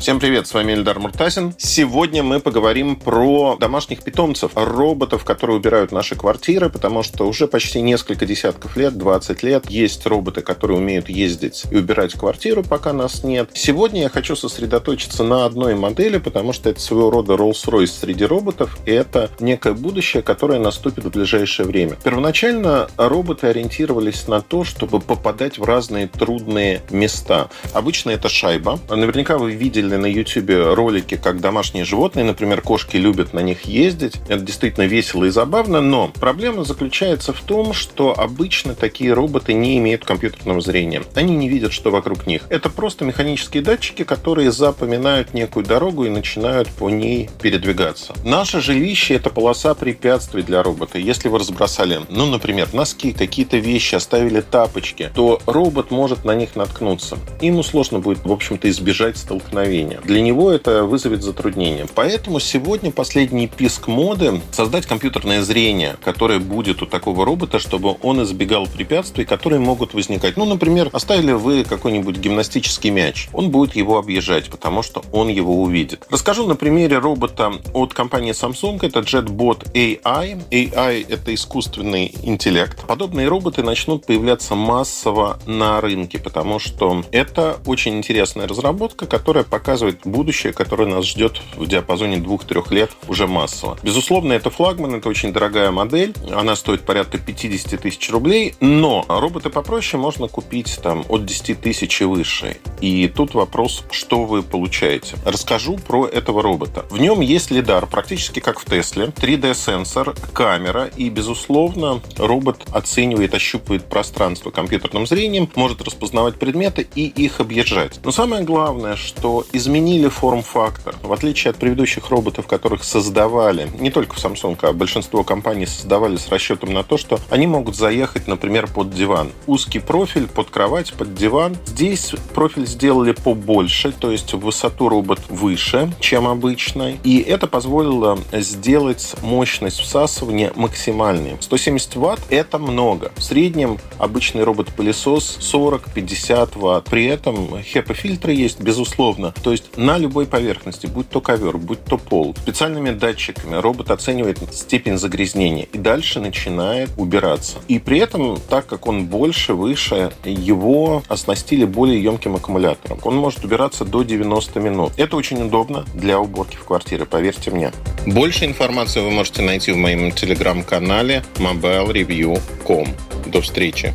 Всем привет, с вами Эльдар Муртазин. Сегодня мы поговорим про домашних питомцев, роботов, которые убирают наши квартиры, потому что уже почти несколько десятков лет, 20 лет, есть роботы, которые умеют ездить и убирать квартиру, пока нас нет. Сегодня я хочу сосредоточиться на одной модели, потому что это своего рода Rolls-Royce среди роботов, и это некое будущее, которое наступит в ближайшее время. Первоначально роботы ориентировались на то, чтобы попадать в разные трудные места. Обычно это шайба. Наверняка вы видели видели на YouTube ролики, как домашние животные, например, кошки любят на них ездить. Это действительно весело и забавно, но проблема заключается в том, что обычно такие роботы не имеют компьютерного зрения. Они не видят, что вокруг них. Это просто механические датчики, которые запоминают некую дорогу и начинают по ней передвигаться. Наше жилище — это полоса препятствий для робота. Если вы разбросали, ну, например, носки, какие-то вещи, оставили тапочки, то робот может на них наткнуться. Ему сложно будет, в общем-то, избежать столкновения зрения. Для него это вызовет затруднения. Поэтому сегодня последний писк моды – создать компьютерное зрение, которое будет у такого робота, чтобы он избегал препятствий, которые могут возникать. Ну, например, оставили вы какой-нибудь гимнастический мяч. Он будет его объезжать, потому что он его увидит. Расскажу на примере робота от компании Samsung. Это JetBot AI. AI – это искусственный интеллект. Подобные роботы начнут появляться массово на рынке, потому что это очень интересная разработка, которая пока показывает будущее, которое нас ждет в диапазоне 2-3 лет уже массово. Безусловно, это флагман, это очень дорогая модель. Она стоит порядка 50 тысяч рублей, но роботы попроще можно купить там от 10 тысяч и выше. И тут вопрос, что вы получаете. Расскажу про этого робота. В нем есть лидар, практически как в Тесле, 3D-сенсор, камера и, безусловно, робот оценивает, ощупывает пространство компьютерным зрением, может распознавать предметы и их объезжать. Но самое главное, что изменили форм-фактор. В отличие от предыдущих роботов, которых создавали, не только в Samsung, а большинство компаний создавали с расчетом на то, что они могут заехать, например, под диван. Узкий профиль под кровать, под диван. Здесь профиль сделали побольше, то есть высоту робот выше, чем обычно. И это позволило сделать мощность всасывания максимальной. 170 ватт – это много. В среднем обычный робот-пылесос 40-50 ватт. При этом HEPA-фильтры есть, безусловно. То есть на любой поверхности, будь то ковер, будь то пол, специальными датчиками робот оценивает степень загрязнения и дальше начинает убираться. И при этом, так как он больше, выше, его оснастили более емким аккумулятором. Он может убираться до 90 минут. Это очень удобно для уборки в квартире, поверьте мне. Больше информации вы можете найти в моем телеграм-канале mobilereview.com. До встречи!